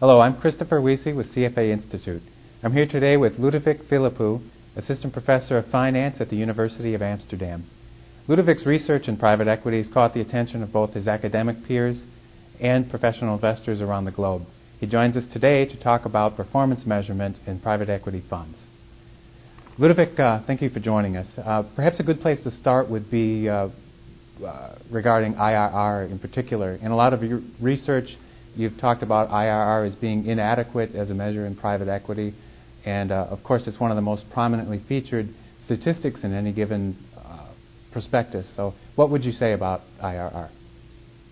Hello, I'm Christopher Wiese with CFA Institute. I'm here today with Ludovic Phalippou, Assistant Professor of Finance at the University of Amsterdam. Ludovic's research in private equities caught the attention of both his academic peers and professional investors around the globe. He joins us today to talk about performance measurement in private equity funds. Ludovic, uh, thank you for joining us. Uh, perhaps a good place to start would be uh, uh regarding IRR in particular. In a lot of your research, you've talked about IRR as being inadequate as a measure in private equity, and uh, of course, it's one of the most prominently featured statistics in any given prospectus. So, what would you say about IRR?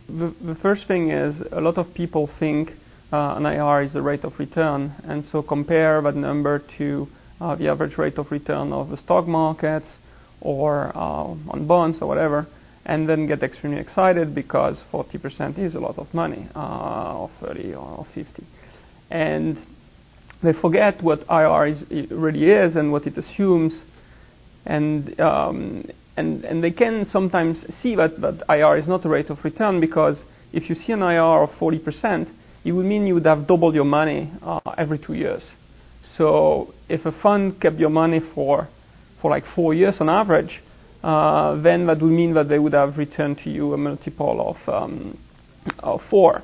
The, the first thing is a lot of people think uh, an IRR is the rate of return, and so compare that number to uh, the average rate of return of the stock markets or uh, on bonds or whatever, and then get extremely excited because 40% is a lot of money, uh, or 30 or 50. And they forget what IR is, really is and what it assumes. And um, and, and they can sometimes see that, that IR is not a rate of return because if you see an IR of 40%, it would mean you would have doubled your money uh, every two years. So if a fund kept your money for, for like four years on average, uh, then that would mean that they would have returned to you a multiple of, um, of four.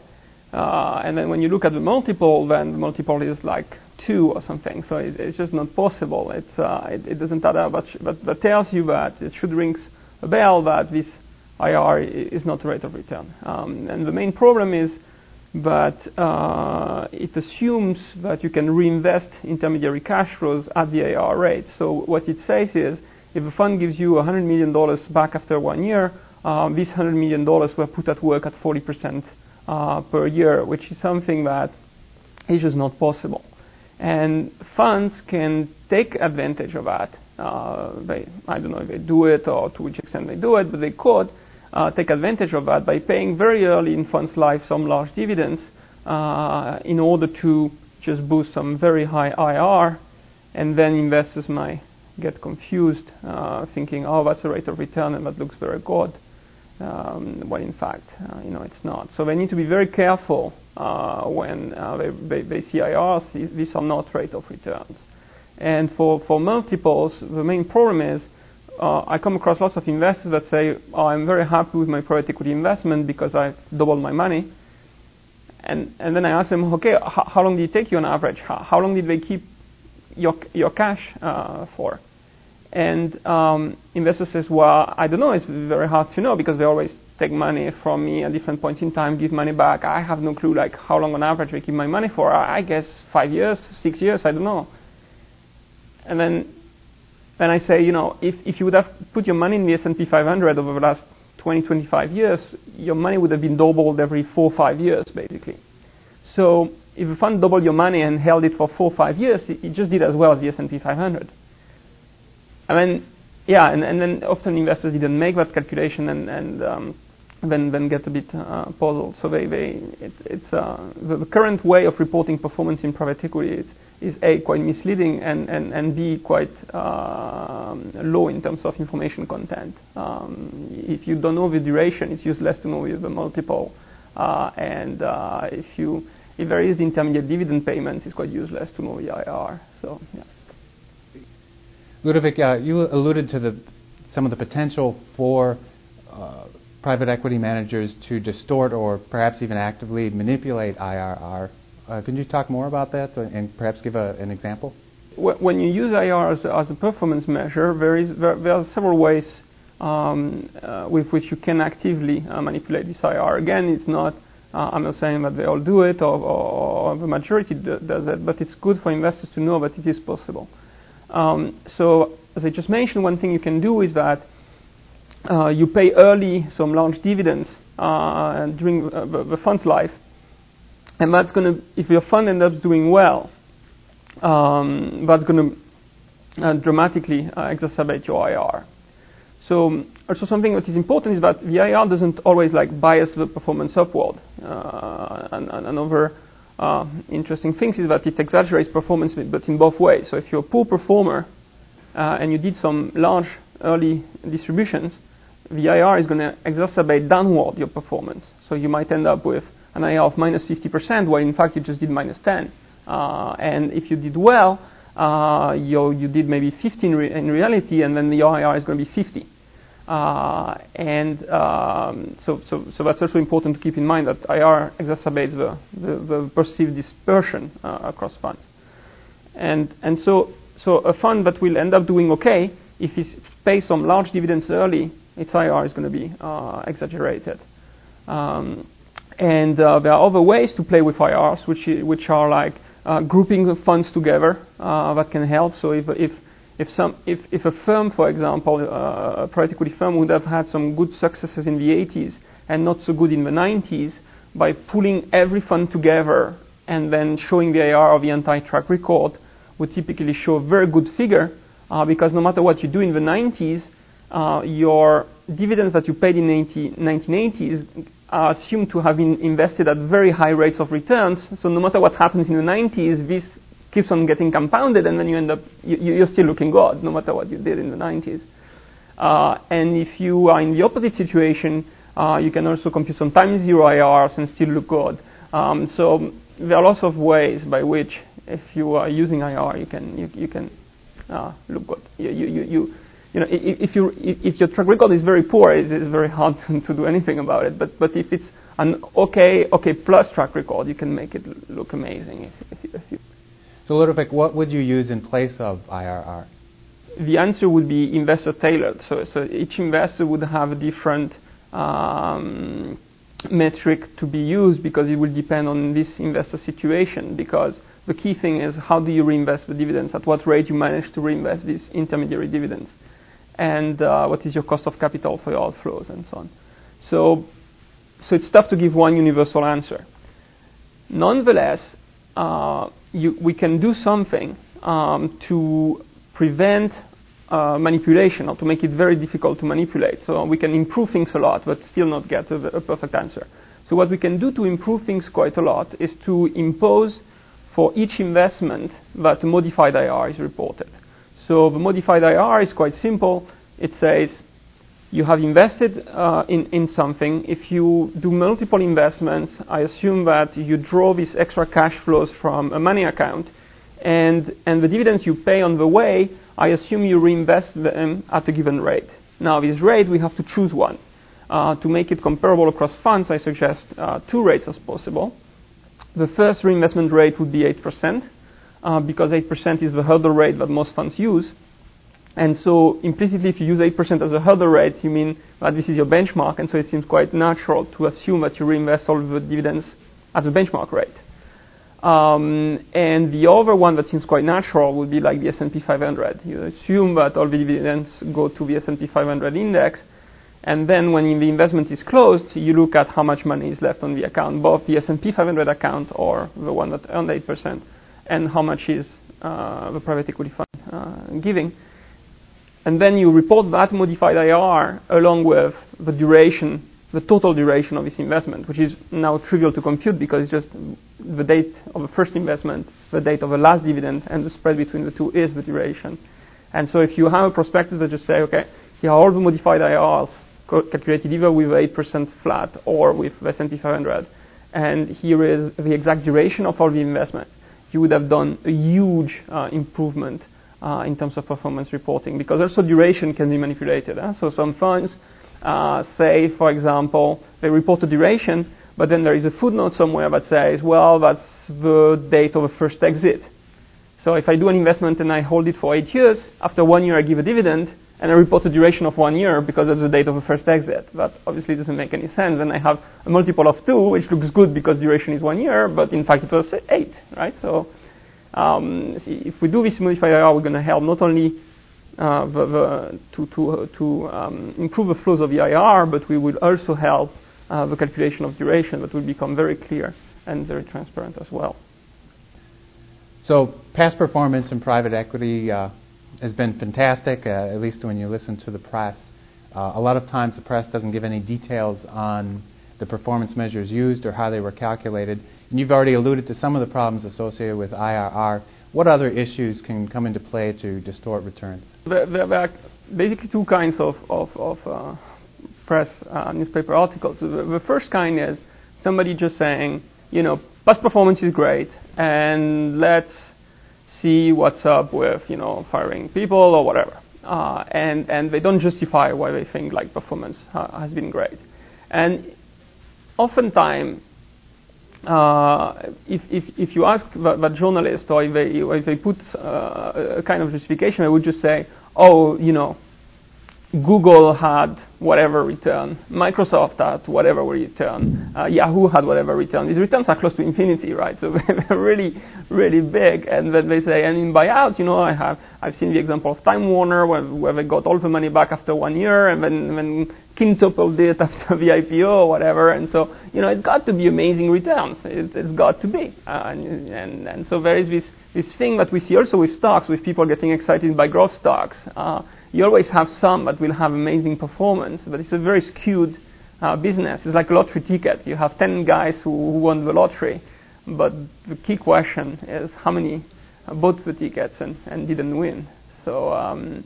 Uh, and then when you look at the multiple, then the multiple is like two or something. So it, it's just not possible. It's, uh, it, it, doesn't add up. But, but that tells you that it should ring a bell that this IR is not a rate of return. Um, and the main problem is that uh, it assumes that you can reinvest intermediary cash flows at the IR rate. So what it says is, if a fund gives you $100 million back after one year, um, these $100 million were put at work at 40% uh, per year, which is something that is just not possible. And funds can take advantage of that. Uh, they, I don't know if they do it or to which extent they do it, but they could uh, take advantage of that by paying very early in funds' life some large dividends uh, in order to just boost some very high IR, and then investors might get confused, uh, thinking, "Oh, that's a rate of return, and that looks very good." Um, when in fact, uh, you know, it's not. So they need to be very careful uh, when they, they, they, see IRs. These are not rate of returns. And for, for multiples, the main problem is uh, I come across lots of investors that say, oh, I'm very happy with my private equity investment because I've doubled my money. And, and then I ask them, okay, h- how long did it take you on average? How long did they keep your, your cash uh, for? And um, investor says, well, I don't know. It's very hard to know because they always take money from me at different points in time, give money back. I have no clue, like how long on average they keep my money for. I guess five years, six years, I don't know. And then, then I say, you know, if, if you would have put your money in the S&P 500 over the last 20, 25 years, your money would have been doubled every four, five years, basically. So if a fund doubled your money and held it for four, or five years, it, it just did as well as the S&P 500. I mean, yeah, and, and then often investors didn't make that calculation and, and um, then, then get a bit uh, puzzled. So they, they, it, it's uh, the, the, current way of reporting performance in private equity is, is A, quite misleading, and, and, and B, quite uh, low in terms of information content. Um, if you don't know the duration, it's useless to know the multiple. Uh, and uh, if, you, if there is intermediate dividend payments, it's quite useless to know the IR. So, yeah. Ludovic, uh, you alluded to the, some of the potential for uh, private equity managers to distort or perhaps even actively manipulate IRR. Uh, can you talk more about that and perhaps give a, an example? When you use IRR as, as a performance measure, there, is, there, there are several ways um, uh, with which you can actively uh, manipulate this IRR. Again, it's not, uh, I'm not saying that they all do it or, or, the majority do, does it, but it's good for investors to know that it is possible. Um, so as I just mentioned, one thing you can do is that uh, you pay early some large dividends uh, during uh, the, the, fund's life, and that's going to, if your fund ends up doing well, um, that's going to uh, dramatically uh, exacerbate your IR. So also something that is important is that the IR doesn't always like bias the performance upward. Uh, and, and another uh, interesting thing is that it exaggerates performance, but in both ways. So if you're a poor performer uh, and you did some large early distributions, the IR is going to exacerbate downward your performance. So you might end up with an IRR of minus 50%, while in fact you just did minus 10. Uh, and if you did well, uh, you, you did maybe 15 re- in reality, and then the IRR is going to be 50. Uh, and um, so, so, so that's also important to keep in mind that IR exacerbates the, the, the perceived dispersion uh, across funds. And, and so, so a fund that will end up doing okay, if it pays some large dividends early, its IR is going to be uh, exaggerated. Um, and uh, there are other ways to play with IRs, which, which are like uh, grouping the funds together uh, that can help. So if, if if, some, if, if a firm, for example, uh, a private equity firm would have had some good successes in the 80s and not so good in the 90s, by pulling every fund together and then showing the IR of the entire track record, would typically show a very good figure uh, because no matter what you do in the 90s, uh, your dividends that you paid in the 1980s are assumed to have been invested at very high rates of returns. So no matter what happens in the 90s, this keeps on getting compounded, and then you end up you, are still looking good no matter what you did in the 90s. Uh, and if you are in the opposite situation, uh, you can also compute some time zero IRs and still look good. Um, so there are lots of ways by which, if you are using IR, you can you, you can uh, look good. You, you, you, you know, if, you, if your track record is very poor, it is very hard to do anything about it. But, but if it's an okay, okay plus track record, you can make it look amazing. If, if, if you so, Ludovic, what would you use in place of IRR? The answer would be investor tailored. So, so each investor would have a different um, metric to be used because it will depend on this investor situation. Because the key thing is how do you reinvest the dividends? At what rate you manage to reinvest these intermediary dividends? And uh, what is your cost of capital for your outflows and so on. So, so it's tough to give one universal answer. Nonetheless, you, we can do something um, to prevent uh, manipulation or to make it very difficult to manipulate. So we can improve things a lot, but still not get a, a perfect answer. So what we can do to improve things quite a lot is to impose for each investment that modified IR is reported. So the modified IR is quite simple. It says you have invested uh, in, in something. If you do multiple investments, I assume that you draw these extra cash flows from a money account, and, and the dividends you pay on the way, I assume you reinvest them at a given rate. Now, this rate, we have to choose one. Uh, to make it comparable across funds, I suggest uh, two rates as possible. The first reinvestment rate would be 8%, uh, because 8% is the hurdle rate that most funds use. And so implicitly, if you use 8% as a hurdle rate, you mean that this is your benchmark, and so it seems quite natural to assume that you reinvest all the dividends at the benchmark rate. Um, and the other one that seems quite natural would be like the S&P 500. You assume that all the dividends go to the S&P 500 index, and then when the investment is closed, you look at how much money is left on the account, both the S&P 500 account or the one that earned 8%, and how much is uh, the private equity fund uh, giving and then you report that modified IRR along with the duration, the total duration of this investment, which is now trivial to compute because it's just the date of the first investment, the date of the last dividend, and the spread between the two is the duration. And so if you have a prospectus that just say, okay, here are all the modified IRRs calculated either with 8% flat or with S&P 500, and here is the exact duration of all the investments, you would have done a huge uh, improvement uh, in terms of performance reporting because also duration can be manipulated. Huh? So some funds uh, say, for example, they report the duration, but then there is a footnote somewhere that says, well, that's the date of the first exit. So if I do an investment and I hold it for eight years, after one year I give a dividend, and I report a duration of one year because that's the date of the first exit. That obviously doesn't make any sense. Then I have a multiple of two, which looks good because duration is one year, but in fact it was eight, right? So um, if we do this modified IR, we're going to help not only uh, the, the, to, to, to um, improve the flows of the IR, but we will also help uh, the calculation of duration that will become very clear and very transparent as well. So past performance in private equity uh, has been fantastic, uh, at least when you listen to the press. Uh, a lot of times the press doesn't give any details on the performance measures used or how they were calculated. And you've already alluded to some of the problems associated with IRR. What other issues can come into play to distort returns? There, there are basically two kinds of, of, of uh, press uh, newspaper articles. The, the, first kind is somebody just saying, you know, past performance is great, and let's see what's up with, you know, firing people or whatever. Uh, and, and they don't justify why they think like performance ha- has been great. And oftentimes, uh, if, if, if you ask the, the journalist or if they, if they put uh, a kind of justification, they would just say, oh, you know, Google had whatever return, Microsoft had whatever return, uh, Yahoo had whatever return. These returns are close to infinity, right? So they're really, really big. And then they say, and in buyouts, you know, I have, I've seen the example of Time Warner where, where they got all the money back after one year, and then, then quintupled it after the IPO or whatever. And so, you know, it's got to be amazing returns. It, has got to be. Uh, and, and, and, so there is this, this thing that we see also with stocks, with people getting excited by growth stocks. Uh, you always have some that will have amazing performance, but it's a very skewed uh, business. It's like a lottery ticket. You have 10 guys who, who won the lottery, but the key question is how many bought the tickets and, and didn't win. So, um,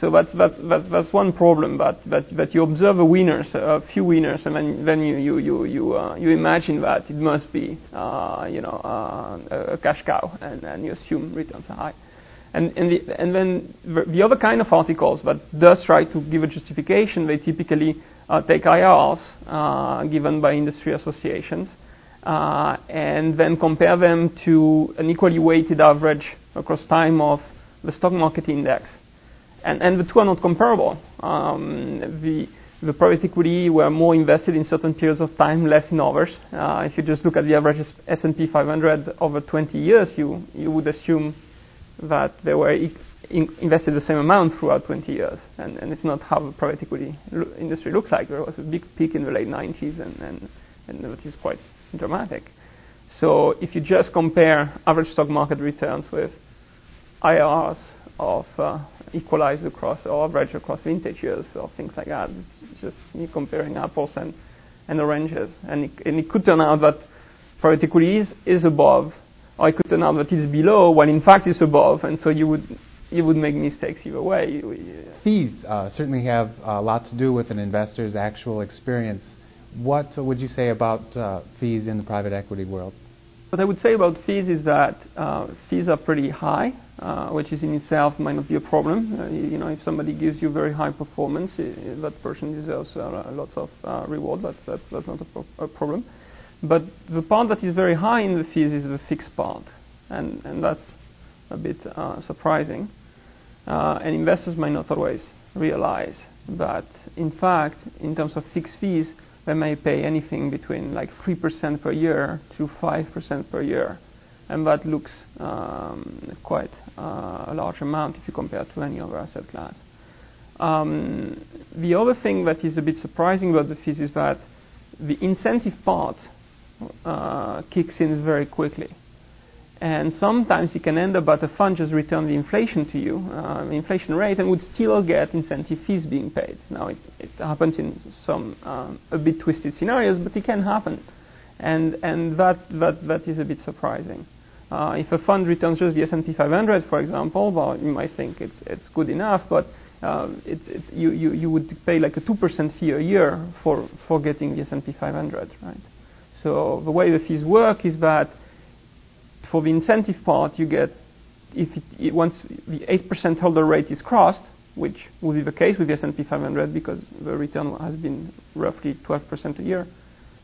so that's, that's, that's, that's one problem, but, but, but you observe a winners, a few winners, and then, then you, you, you, you, uh, you imagine that it must be uh, you know, uh, a cash cow, and, and you assume returns are high. And, and, the, and then the other kind of articles that does try to give a justification, they typically uh, take IRRs uh, given by industry associations uh, and then compare them to an equally weighted average across time of the stock market index. And, and the two are not comparable. Um, the, the private equity were more invested in certain periods of time, less in others. Uh, if you just look at the average S&P 500 over 20 years, you, you would assume that they were in invested the same amount throughout 20 years. And, and it's not how the private equity lo- industry looks like. There was a big peak in the late 90s, and, and, and that is quite dramatic. So if you just compare average stock market returns with IRRs of uh, equalized across or average across vintage years or things like that, it's just you're comparing apples and, and oranges. And it, and it could turn out that private equity is, is above or it could turn out that it's below when in fact it's above, and so you would you would make mistakes either way. Fees uh, certainly have a lot to do with an investor's actual experience. What would you say about uh, fees in the private equity world? What I would say about fees is that uh, fees are pretty high, uh, which is in itself might not be a problem. Uh, you know, if somebody gives you very high performance, that person deserves lots of reward. That's, not a, pro- a problem. But the part that is very high in the fees is the fixed part, and, and that's a bit surprising. And investors might not always realize that, in fact, in terms of fixed fees, they may pay anything between like 3% per year to 5% per year. And that looks um, quite uh, a large amount if you compare to any other asset class. Um, the other thing that is a bit surprising about the fees is that the incentive part uh, kicks in very quickly. And sometimes you can end up at a fund just return the inflation to you, uh, inflation rate, and would still get incentive fees being paid. Now, it, it happens in some um, a bit twisted scenarios, but it can happen. And, and that, that, that is a bit surprising. Uh, if a fund returns just the S&P 500, for example, well, you might think it's, it's good enough, but uh, it's, it's, you, you, you would pay like a 2% fee a year for, for getting the S&P 500, right? So the way the fees work is that for the incentive part, you get if it, it, once the 8% hurdle rate is crossed, which will be the case with the S&P 500 because the return has been roughly 12% a year.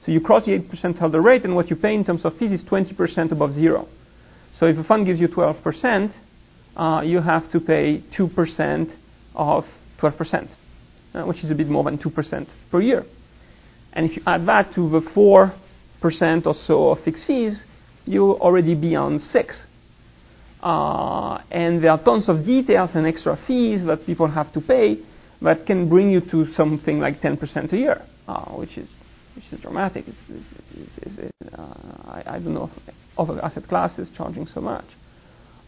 So you cross the 8% hurdle rate, and what you pay in terms of fees is 20% above zero. So if a fund gives you 12%, uh, you have to pay 2% of 12%, uh, which is a bit more than 2% per year. And if you add that to the 4 percent or so of fixed fees, you're already beyond six. Uh, and there are tons of details and extra fees that people have to pay that can bring you to something like 10% a year, uh, which is which is dramatic. It's, it's, it's, uh, I, I, don't know other asset classes charging so much.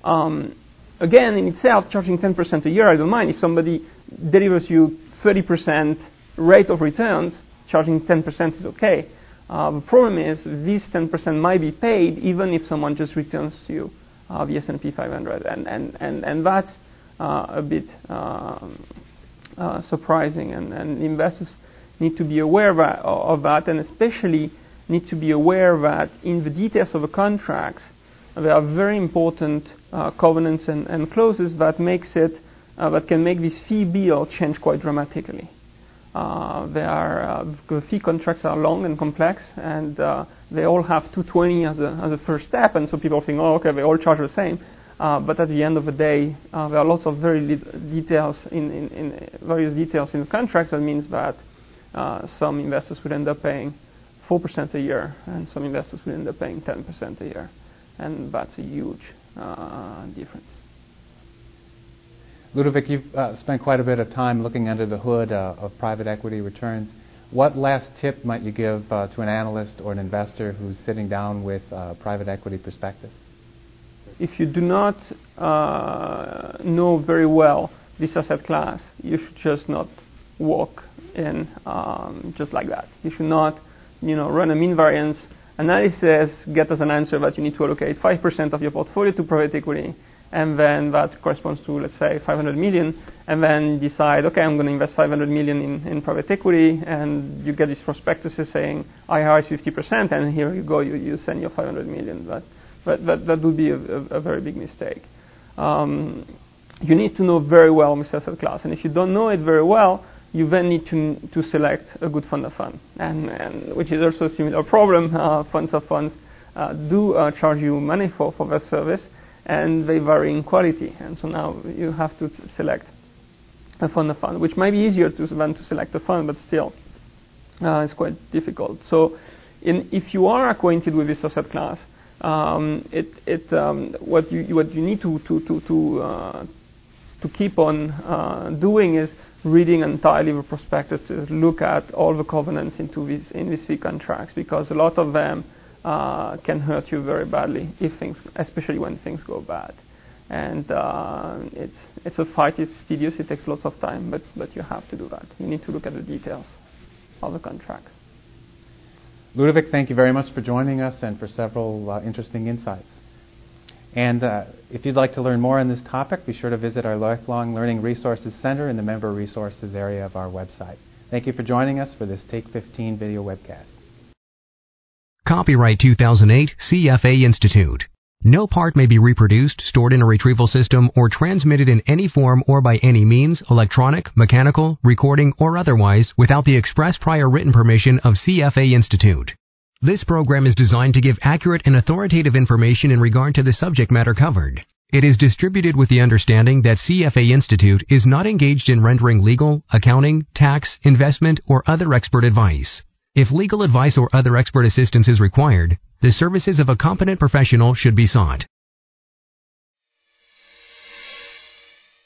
Um, again, in itself, charging 10% a year, I don't mind. If somebody delivers you 30% rate of returns, charging 10% is okay. Uh, the problem is this 10% might be paid even if someone just returns to you uh, the S&P 500, and and and and that's uh, a bit um, uh, surprising, and, and investors need to be aware of that, of that, and especially need to be aware that in the details of the contracts, there are very important uh, covenants and, and, clauses that makes it uh, that can make this fee bill change quite dramatically. Uh, there are uh, the fee contracts are long and complex, and uh, they all have 220 as a as a first step, and so people think, oh, okay, they all charge the same. Uh, but at the end of the day, there are lots of very details in, in, in, various details in the contracts. That means that some investors would end up paying 4% a year, and some investors would end up paying 10% a year. And that's a huge uh, difference. Ludovic, you've uh, spent quite a bit of time looking under the hood uh, of private equity returns. What last tip might you give uh, to an analyst or an investor who's sitting down with uh, private equity prospectus? If you do not uh, know very well this asset class, you should just not walk in um, just like that. You should not you know, run a mean variance analysis, get us an answer that you need to allocate 5% of your portfolio to private equity, and then that corresponds to, let's say, 500 million, and then decide, okay, I'm going to invest 500 million in, in private equity, and you get these prospectuses saying IRR is 50%, and here you go, you, you send your 500 million. But, but that, that would be a, a, a very big mistake. Um, you need to know very well this asset class, and if you don't know it very well, you then need to, to select a good fund of fund, and, and which is also a similar problem. Uh, funds of funds uh, do uh, charge you money for, for that service, and they vary in quality. And so now you have to select a fund of fund, which might be easier to, than to select a fund, but still uh, it's quite difficult. So in, if you are acquainted with this asset class, um, it, it, um, what, you, what you need to, to, to, to, uh, to keep on uh, doing is reading entirely the prospectuses, look at all the covenants into these in these contracts because a lot of them uh, can hurt you very badly if things, especially when things go bad. And uh, it's it's a fight. It's tedious. It takes lots of time, but but you have to do that. You need to look at the details of the contracts. Ludovic, thank you very much for joining us and for several uh, interesting insights. And uh, if you'd like to learn more on this topic, be sure to visit our Lifelong Learning Resources Center in the Member Resources area of our website. Thank you for joining us for this Take 15 video webcast. Copyright 2008 CFA Institute. No part may be reproduced, stored in a retrieval system, or transmitted in any form or by any means, electronic, mechanical, recording, or otherwise, without the express prior written permission of CFA Institute. This program is designed to give accurate and authoritative information in regard to the subject matter covered. It is distributed with the understanding that CFA Institute is not engaged in rendering legal, accounting, tax, investment, or other expert advice. If legal advice or other expert assistance is required, the services of a competent professional should be sought.